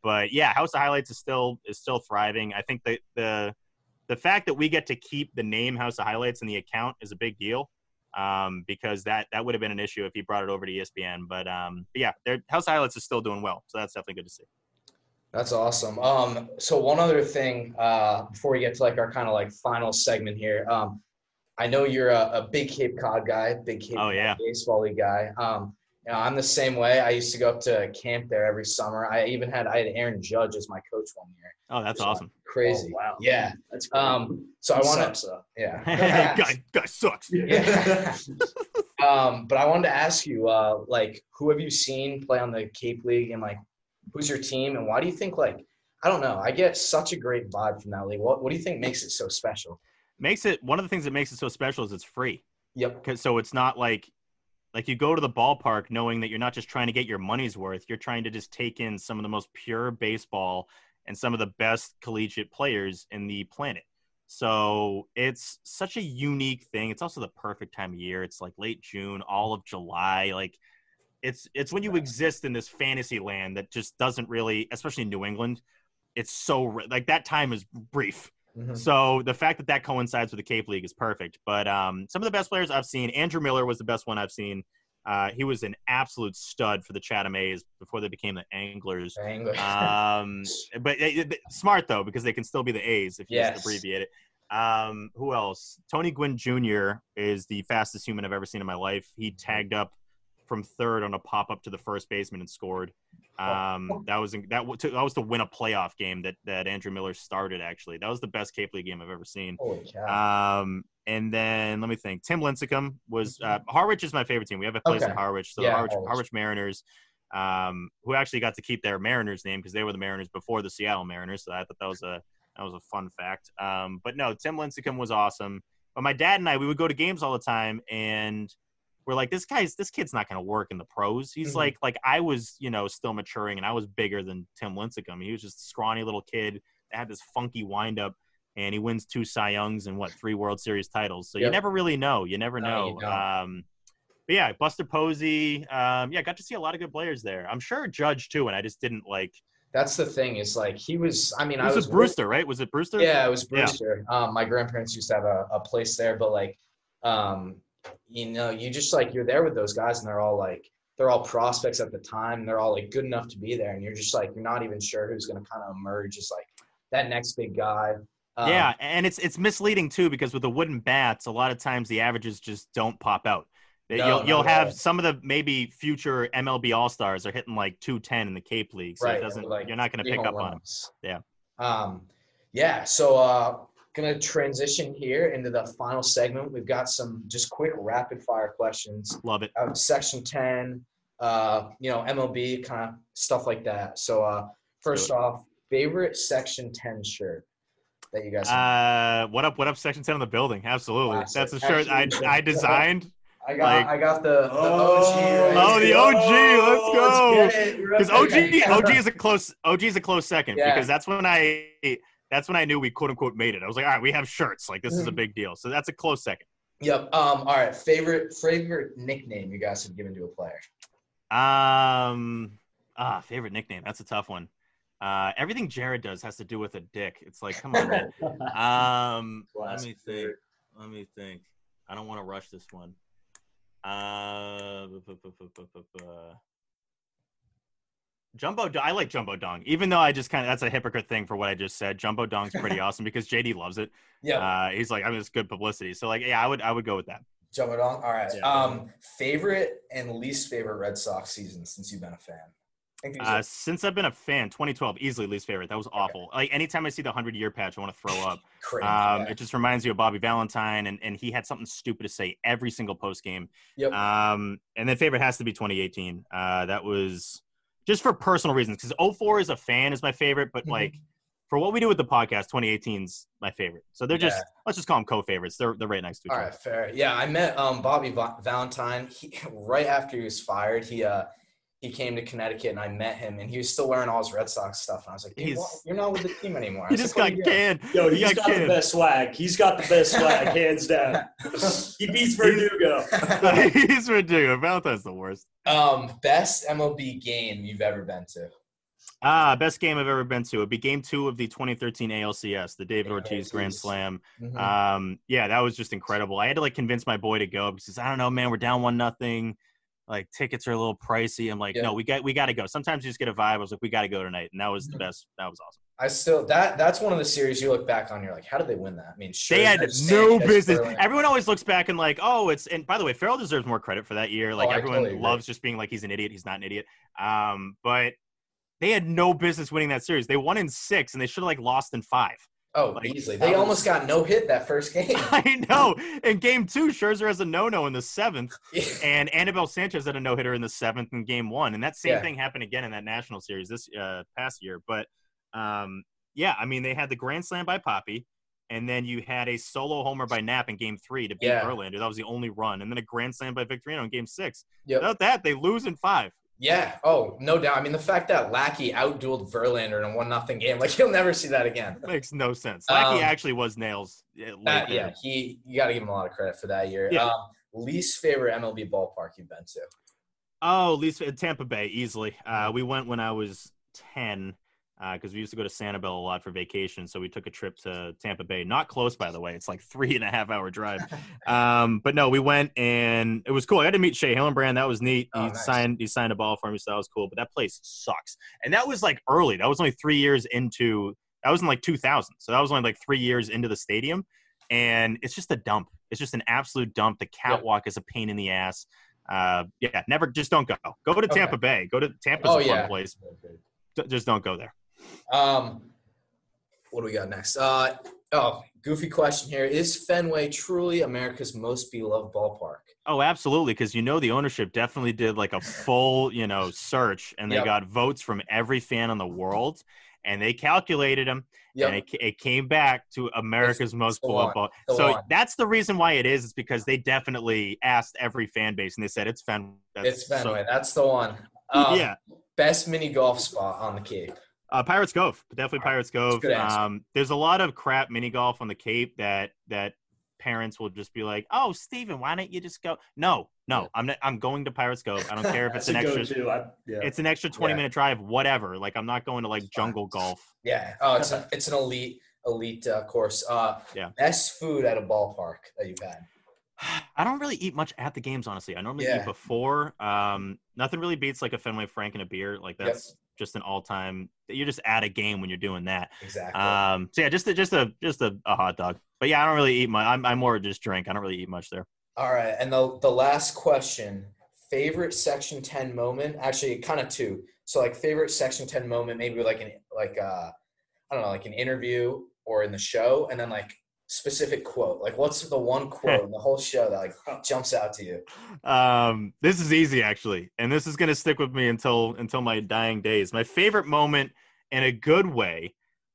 but yeah, House of Highlights is still is still thriving. I think that the the fact that we get to keep the name House of Highlights in the account is a big deal. Um, because that that would have been an issue if he brought it over to ESPN. But um, but yeah, their House of Highlights is still doing well, so that's definitely good to see. That's awesome. Um, so one other thing uh, before we get to like our kind of like final segment here, um, I know you're a, a big Cape Cod guy, big Cape Oh, Cod yeah. baseball league guy. Um, you know, I'm the same way. I used to go up to camp there every summer. I even had I had Aaron Judge as my coach one year. Oh, that's awesome. Crazy. Oh, wow. Yeah. That's cool. Um, so I want to, though. yeah. guy, guy sucks. Yeah. um, but I wanted to ask you, uh, like, who have you seen play on the Cape League, and like, who's your team, and why do you think, like, I don't know, I get such a great vibe from that league. What What do you think makes it so special? Makes it one of the things that makes it so special is it's free. Yep. Cause so it's not like like you go to the ballpark knowing that you're not just trying to get your money's worth. You're trying to just take in some of the most pure baseball and some of the best collegiate players in the planet. So it's such a unique thing. It's also the perfect time of year. It's like late June, all of July. Like it's it's when you exist in this fantasy land that just doesn't really, especially in New England, it's so like that time is brief. Mhm. So the fact that that coincides with the Cape League is perfect. But um, some of the best players I've seen, Andrew Miller was the best one I've seen. Uh, he was an absolute stud for the Chatham A's before they became the Anglers. Dang. Um, but they- they- smart though because they can still be the A's if you Yes. just abbreviate it. Um, who else? Tony Gwynn Jr. is the fastest human I've ever seen in my life. He tagged up from third on a pop up to the first baseman and scored. Um, that was that that was to win a playoff game that that Andrew Miller started. Actually, that was the best Cape League game I've ever seen. Um, and then let me think. Tim Lincecum was uh, Harwich is my favorite team. We have a place Okay. in Harwich, so Yeah, the Harwich, Harwich. Harwich Mariners, um, who actually got to keep their Mariners name because they were the Mariners before the Seattle Mariners. So I thought that was a that was a fun fact. Um, but no, Tim Lincecum was awesome. But my dad and I, we would go to games all the time, and we're like, this guy's this kid's not going to work in the pros. He's Mhm. like like I was, you know, still maturing, and I was bigger than Tim Lincecum. He was just a scrawny little kid that had this funky windup and he wins two Cy Youngs and what three World Series titles. So you never really know. You never No, know. you um, but yeah, Buster Posey. Um, yeah, got to see a lot of good players there. I'm sure Judge too, and I just didn't like. That's the thing is like he was. I mean, It I was, was Brewster, right? Was it Brewster? Yeah, it was Yeah. Brewster. Um, my grandparents used to have a, a place there, but like, um, you know, you just like you're there with those guys, and they're all like they're all prospects at the time. And they're all like good enough to be there, and you're just like you're not even sure who's going to kind of emerge as like that next big guy. Um, yeah, and it's it's misleading too because with the wooden bats, a lot of times the averages just don't pop out. No, you'll you'll have some of the maybe future MLB All Stars are hitting like 210 in the Cape League, so right. it doesn't. like you're not going to pick up on them. Yeah. Um, yeah. So uh, gonna transition here into the final segment. We've got some just quick rapid fire questions. Love it. uh, Section 10, uh, you know, MLB kind of stuff like that. So, uh, first off, favorite Section 10 shirt that you guys Uh, what up? What up? Section 10 of the building. Absolutely. Classic. That's a shirt I Actually, I designed. I got like- I got the, the Oh, OG. Right Oh, the here. OG, let's go. Let's get it. Because OG OG is a close OG is a close second Yeah. because that's when I that's when I knew we quote unquote made it. I was like, all right, we have shirts. Like this is a Mhm. big deal. So that's a close second. Yep. Um. All right. Favorite favorite nickname you guys have given to a player. Um, ah, favorite nickname. That's a tough one. Uh, everything Jared does has to do with a dick. It's like, come on, man. Um, let me think. Let me think. I don't want to rush this one. Uh, bu- bu- bu- Jumbo, I like Jumbo Dong, even though I just kind of that's a hypocrite thing for what I just said. Jumbo Dong's pretty awesome because JD loves it. Yeah. Uh, he's like, I mean, it's good publicity. So like, yeah, I would, I would go with that. Jumbo Dong. All right. Yeah. Um. Favorite and least favorite Red Sox season since you've been a fan. I think these Uh, are since I've been a fan, 2012 easily least favorite. That was awful. Like anytime I see the hundred year patch, I want to throw up. crazy. Um, yeah. It just reminds you of Bobby Valentine, and, and he had something stupid to say every single post game. Yep. Um, and then favorite has to be 2018. Uh, that was just for personal reasons because 04 is a fan is my favorite, but Mhm. like for what we do with the podcast, 2018's my favorite. So they're just Yeah. let's just call them co-favorites. They're they're right next to each All other. right, fair. Yeah, I met um, Bobby Va- Valentine. He, right after he was fired, he uh, he came to Connecticut, and I met him, and he was still wearing all his Red Sox stuff. And I was like, "Dude, He's- "You're not with the team anymore." He just like, got "What are you doing?" canned. Yo, He he's got got the best swag. He's got the best swag, hands down. He beats Verdugo. He's ridiculous. Valentine's the worst. um, best MLB game you've ever been to? Ah, best game I've ever been to. It'd be game two of the 2013 ALCS, the David Ortiz Grand. Slam. Mhm. Um, yeah, that was just incredible. I had to like convince my boy to go because I don't know, man, we're down one nothing. Like tickets are a little pricey. I'm like, Yeah. no, we got we got to go. Sometimes you just get a vibe. I was like, we got to go tonight, and that was the Mhm. best. That was awesome. I still that that's one of the series you look back on. You're like, how did they win that? I mean, sure, They had no business. Everyone always looks back and like, oh, it's and by the way, Farrell deserves more credit for that year. Like Oh, everyone totally loves just being like he's an idiot. He's not an idiot. Um, but they had no business winning that series. They won in six, and they should have like lost in five. Oh, Like, easily. They was- almost got no hit that first game. I know. In game two, Scherzer has a no-no in the seventh, and Anibal Sanchez had a no-hitter in the seventh in game one, and that same Yeah. thing happened again in that national series this uh, past year. But um, yeah, I mean, they had the grand slam by Papi, and then you had a solo homer by Knapp in game three to beat Yeah. Verlander. That was the only run, and then a grand slam by Victorino in game six. Yep. Without that, they lose in five. Yeah. Oh, no doubt. I mean, the fact that Lackey outdueled Verlander in a one nothing game, like you'll never see that again. Makes no sense. Lackey Um, actually was nails. uh, That, yeah, he you got to give him a lot of credit for that year. Yeah. Um, least favorite MLB ballpark you've been to? Oh, at least Tampa Bay, easily. Uh, we went when I was 10 because we used to go to Sanibel a lot for vacation. So we took a trip to Tampa Bay. Not close, by the way. It's like three and a half hour drive. um, but no, we went and it was cool. I got to meet Shea Hillenbrand. That was neat. Oh, he nice. signed he signed a ball for me, so that was cool. But that place sucks. And that was like early. That was only three years into. That was in like 2000. So that was only like three years into the stadium, and it's just a dump. It's just an absolute dump. The catwalk is a pain in the ass. Uh, yeah, never. Just don't go. Go to Okay. Tampa Bay. Go to Tampa's Oh, a fun yeah. place. Just don't go there. Um, what do we got next? Uh, oh, goofy question here: Is Fenway truly America's most beloved ballpark? Oh, absolutely. Because you know the ownership definitely did like a full, you know, search, and they Yep. got votes from every fan in the world, and they calculated them, and it, it came back to America's most beloved ball. So that's the reason why it is. Is because they definitely asked every fan base, and they said it's Fenway. That's It's so- Fenway. That's the one. Um, yeah. Best mini golf spot on the Cape. Uh, Pirates Cove, definitely. Pirates Cove. Um, there's a lot of crap mini golf on the Cape that that parents will just be like, "Oh, Steven, why don't you just go?" No, no, I'm not, I'm going to Pirates Cove. I don't care if it's an extra. I, yeah. it's an extra 20 Yeah. minute drive, whatever. Like I'm not going to like jungle golf. Yeah. Oh, it's a, it's an elite elite uh, course. Uh, Yeah. Best food at a ballpark that you've had. I don't really eat much at the games, honestly. I normally Yeah. eat before. Um, nothing really beats like a Fenway Frank and a beer. Like Yep. Just an all time. You're just at a game when you're doing that. Exactly. Um, so yeah, just a, just a just a, a hot dog. But yeah, I don't really eat much. I'm, I'm more just drink. I don't really eat much there. All right, and the the last question: favorite Section Ten moment? Actually, kind of two. So, like favorite Section Ten moment, maybe like an like uh, I don't know, like an interview or in the show, and then like specific quote. Like, what's the one quote in the whole show that like jumps out to you? Um, this is easy actually, and this is gonna stick with me until until my dying days. My favorite moment, in a good way,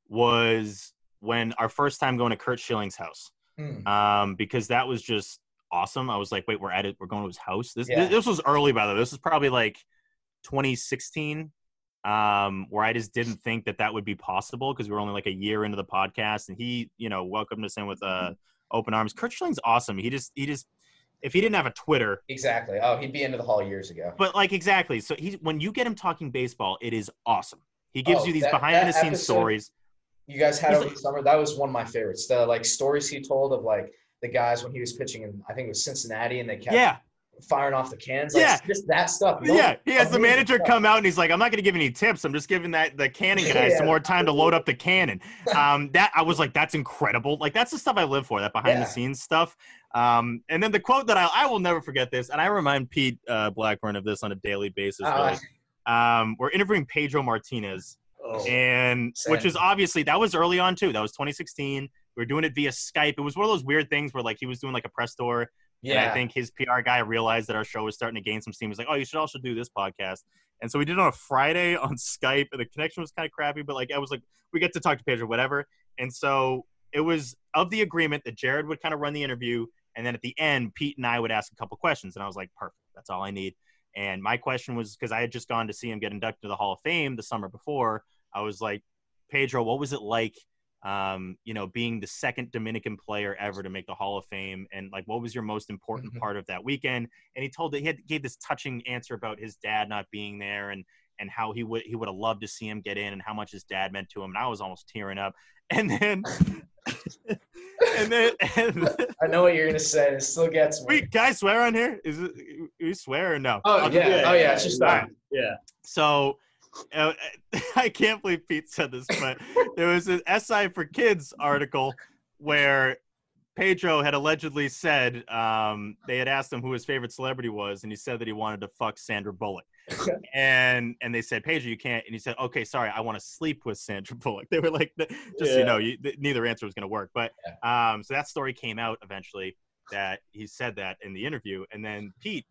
was when our first time going to Curt Schilling's house. Hmm. Um, because that was just awesome. I was like, wait, we're at it. We're going to his house. This Yeah. this, was early, by the way. This was probably like 2016. Um, where I just didn't think that that would be possible because we were only like a year into the podcast, and he, you know, welcomed us in with uh, open arms. Curt Schilling's awesome. He just, he just, if he didn't have a Twitter, Exactly. Oh, he'd be into the hall years ago. but like exactly. So he's when you get him talking baseball, it is awesome. He gives Oh, you these that- behind that the scenes stories. You guys had He's over like- the summer. That was one of my favorites. The like stories he told of like the guys when he was pitching in I think it was Cincinnati, and they kept Yeah, firing off the cans. Like, Yeah. just that stuff. Those- yeah. He has the manager stuff. come out and he's like, "I'm not going to give any tips. I'm just giving that the cannon guys Yeah. some more time to load up the cannon." Um, that I was like, "That's incredible. Like that's the stuff I live for. That behind Yeah. the scenes stuff." Um, and then the quote that I I will never forget this, and I remind Pete uh, Blackburn of this on a daily basis. Uh. Um, we're interviewing Pedro Martinez. Oh. and which is obviously that was early on too. That was 2016. We were doing it via Skype. It was one of those weird things where like he was doing like a press tour, And I think his PR guy realized that our show was starting to gain some steam. He's like, "Oh, you should also do this podcast." And so we did it on a Friday on Skype, and the connection was kind of crappy. But like, I was like, we get to talk to Pedro, whatever. And so it was of the agreement that Jared would kind of run the interview, and then at the end, Pete and I would ask a couple questions. And I was like, perfect, that's all I need. And my question was because I had just gone to see him get inducted to the Hall of Fame the summer before. I was like, Pedro, what was it like? Um, you know, being the second Dominican player ever to make the Hall of Fame, and like, what was your most important Mhm. part of that weekend? And he told that he had, gave this touching answer about his dad not being there, and and how he would he would have loved to see him get in, and how much his dad meant to him. And I was almost tearing up. And then, and then, and I know what you're gonna say. It still gets me. wait, can I swear on here? Is it you swear or no? Oh Okay. yeah. Oh yeah. It's just All uh, right. Yeah. So I can't believe Pete said this, but there was an SI for Kids article where Pedro had allegedly said um, they had asked him who his favorite celebrity was, and he said that he wanted to fuck Sandra Bullock. and and they said, Pedro, you can't. And he said, Okay, sorry, I want to sleep with Sandra Bullock. They were like, just so you know, you, th- neither answer was going to work. But um, so that story came out eventually that he said that in the interview, and then Pete.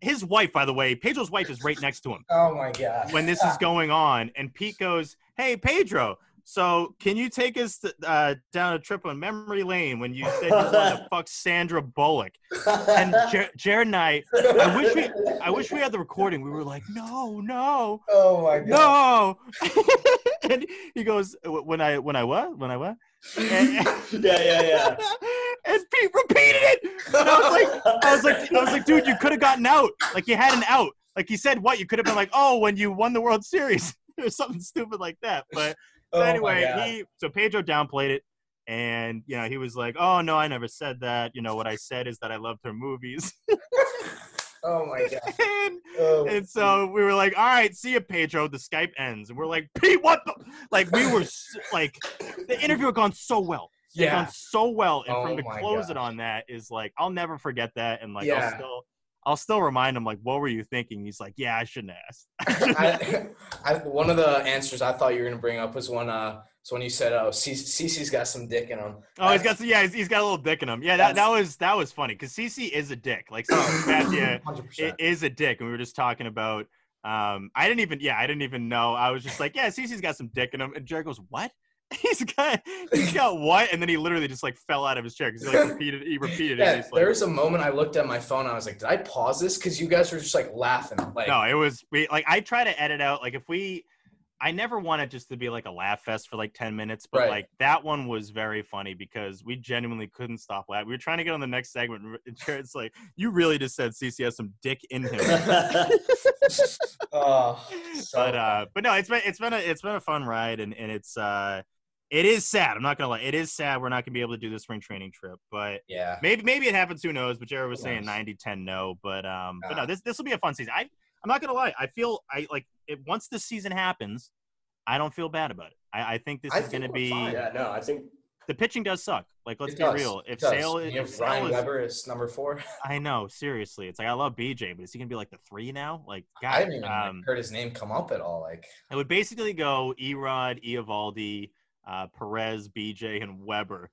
His wife, by the way, Pedro's wife is right next to him Oh my god. when this is going on, and Pete goes, "Hey Pedro, so can you take us uh, down a trip on memory lane when you said you wanted to fuck Sandra Bullock?" And Jer- Jared and I, I wish we, I wish we had the recording. We were like, "No, no, Oh my god. no," and he goes, "When I, when I what, when I what?" And, Yeah, yeah, yeah. And Pete repeated it. And I was like, I was like, I was like, dude, you could have gotten out. Like you had an out. Like he said, what? You could have been like, oh, when you won the World Series or something stupid like that. But Oh so my anyway, he so Pedro downplayed it, and you know he was like, oh no, I never said that. You know what I said is that I loved her movies. Oh my god. and, Oh. and so we were like, all right, see you, Pedro. The Skype ends, and we're like, Pete, what the? Like we were s- like, the interview had gone so well. Yeah. gone so well, and Oh from to close it on that is like, I'll never forget that, and like, Yeah. I'll still. I'll still remind him like, what were you thinking? He's like, yeah, I shouldn't ask." I I, one of the answers I thought you were gonna bring up was when uh, so when you said, "Oh, CC's got some dick in him." Oh, he's got some, yeah, he's, he's got a little dick in him. Yeah, that, that was that was funny because CC is a dick. Like so Hundred it is a dick, and we were just talking about. Um, I didn't even, yeah, I didn't even know. I was just like, yeah, CC's got some dick in him, and Jared goes, what? He's got, he's got what? And then he literally just like fell out of his chair because he like repeated, he repeated it. Yeah, and he's there was a moment I looked at my phone. I was like, "Did I pause this?" Because you guys were just like laughing. Like, no, it was we like I try to edit out like if we. I never want it just to be like a laugh fest for like 10 minutes, but Right. like that one was very funny because we genuinely couldn't stop laughing. We were trying to get on the next segment. And Jared's like, You really just said CC has some dick in him. oh, so but uh but no it's been it's been a it's been a fun ride and and it's uh it is sad i'm not gonna lie it is sad we're not gonna be able to do the spring training trip but yeah, maybe maybe it happens who knows but jared was saying 90 10 no but um but Ah. no this this will be a fun season i i'm not gonna lie i feel i like it once this season happens i don't feel bad about it i i think this I is think gonna be fine. yeah, no, I think the pitching does suck like let's It be does. real if sale you if sale Ryan is, Weber is number four. i know seriously it's like i love bj but is he gonna be like the three now like I haven't even um, heard his name come up at all. Like, It would basically go Erod, Eovaldi, uh, Perez, BJ, and Weber.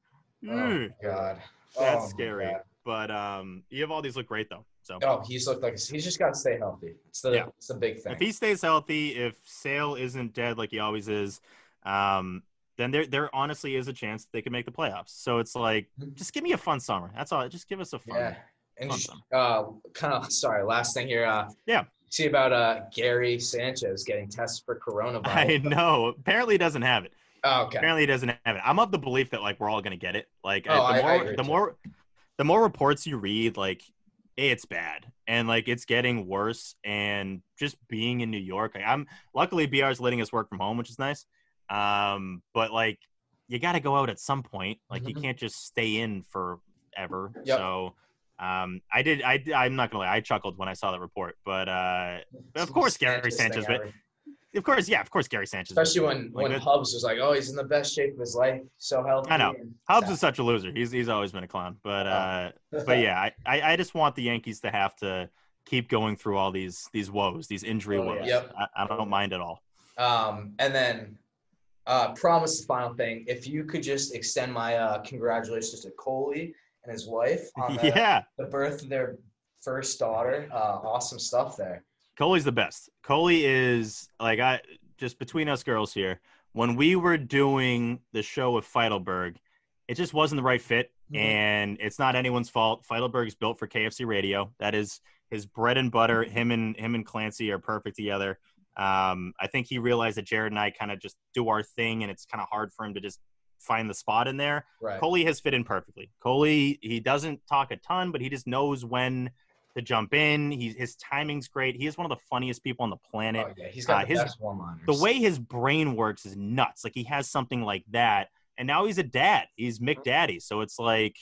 oh god, that's Oh scary. God. But um, Eovaldi's look great though. So Oh, he's looked like he's just got to stay healthy. It's the Yeah. it's the big thing. if he stays healthy, if Sale isn't dead like he always is, um, then there there honestly is a chance that they can make the playoffs. So it's like, Mhm. just give me a fun summer. That's all. Just give us a fun. yeah, and fun uh, kind of sorry. Last thing here. Uh, Yeah. See about uh Gary Sanchez getting tested for coronavirus. I know. Apparently, he doesn't have it. Oh, okay. Apparently, he doesn't have it. I'm of the belief that like we're all gonna get it. Like Oh, uh, the I- I more agree, the too. more the more reports you read, like it's bad and like it's getting worse. And just being in New York, like, I'm luckily BR's letting us work from home, which is nice. Um, but like you got to go out at some point. Like you Mhm. can't just stay in forever. Yep. So. Um, I did. I. I'm not gonna lie. I chuckled when I saw that report, but uh, of course, Gary Sanchez, thing but- ever. Of course, yeah, of course, Gary Sanchez. especially when Like, when that- Hubs was like, "Oh, he's in the best shape of his life, so healthy." I know. Hubs is such a loser. He's he's always been a clown. But uh, but yeah, I, I I just want the Yankees to have to keep going through all these these woes, these injury Oh, woes. yeah. Yep. I, I don't mind at all. Um, and then uh, promise the final thing. If you could just extend my uh, congratulations to Coley and his wife on the, yeah. the birth of their first daughter. Uh, awesome stuff there. Coley's the best. Coley is like I just between us girls here. When we were doing the show with Feitelberg, it just wasn't the right fit, Mhm. and it's not anyone's fault. Feitelberg's built for KFC Radio. That is his bread and butter. Him and him and Clancy are perfect together. Um, I think he realized that Jared and I kind of just do our thing, and it's kind of hard for him to just find the spot in there. Right. Coley has fit in perfectly. Coley, he doesn't talk a ton, but he just knows when to jump in. He's his timing's great. He is one of the funniest people on the planet. Oh, yeah, he's got Uh, the his- best one-liners. The way his brain works is nuts. Like he has something like that, and now he's a dad. He's Mick Daddy, so it's like.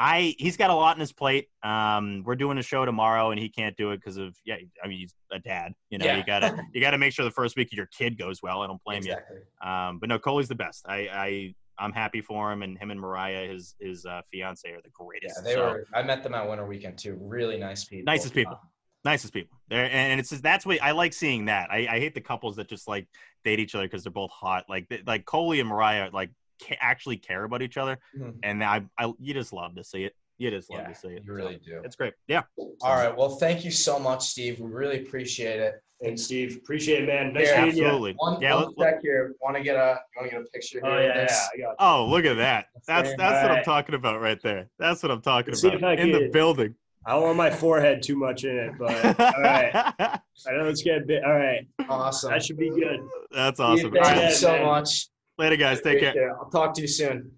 I he's got a lot on his plate. Um, we're doing a show tomorrow, and he can't do it because of yeah. I mean, he's a dad. You know, Yeah. you gotta you gotta make sure the first week your kid goes well. I don't blame you. Um, but no, Coley's the best. I, I I'm happy for him, and him and Mariah, his his uh, fiance, are the greatest. Yeah, they So, were. I met them at Winter Weekend too. Really nice people. Nicest people. Uh, nicest people. There, and it's just, that's what I like seeing. That I, I hate the couples that just like date each other because they're both hot. Like they- like Coley and Mariah like ca- actually care about each other, Mhm. and I, I you just love to see it. You just love yeah, to see it. you really do. It's great. Yeah. All right. Well, thank you so much, Steve. We really appreciate it. Thanks, Steve. Appreciate it, man. Nice Yeah, meeting you. Absolutely. One, yeah. one let- let- sec here. Want to get a? Want to get a picture oh, here? Oh of yeah, this? yeah. Oh, look at that. That's Frame. that's what I'm talking about right there. That's what I'm talking Let's about if I in the can- building. I don't want my forehead too much in it, but all right. I know it's getting bit. All right, Awesome. that should be good. That's Steve, awesome. thank All you so man. much. Later, guys. Take care. Appreciate it. I'll talk to you soon.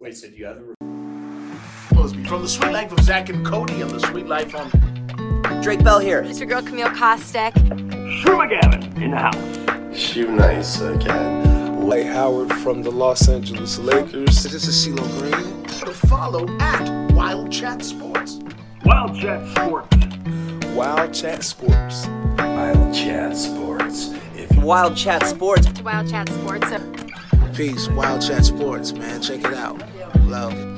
Wait, so do you have the from the Suite Life of Zack and Cody on the Suite Life on Drake Bell here. It's your girl Camille Kostek. Sure McGavin in the house. Shoe nice again. Lay Howard from the Los Angeles Lakers. This is CeeLo Green. to follow at Wild Chat Sports. Wild Chat Sports. Wild Chat Sports. If Wild Chat Sports. Wild Chat Sports. Peace. Wild Chat Sports, man. Check it out. Love.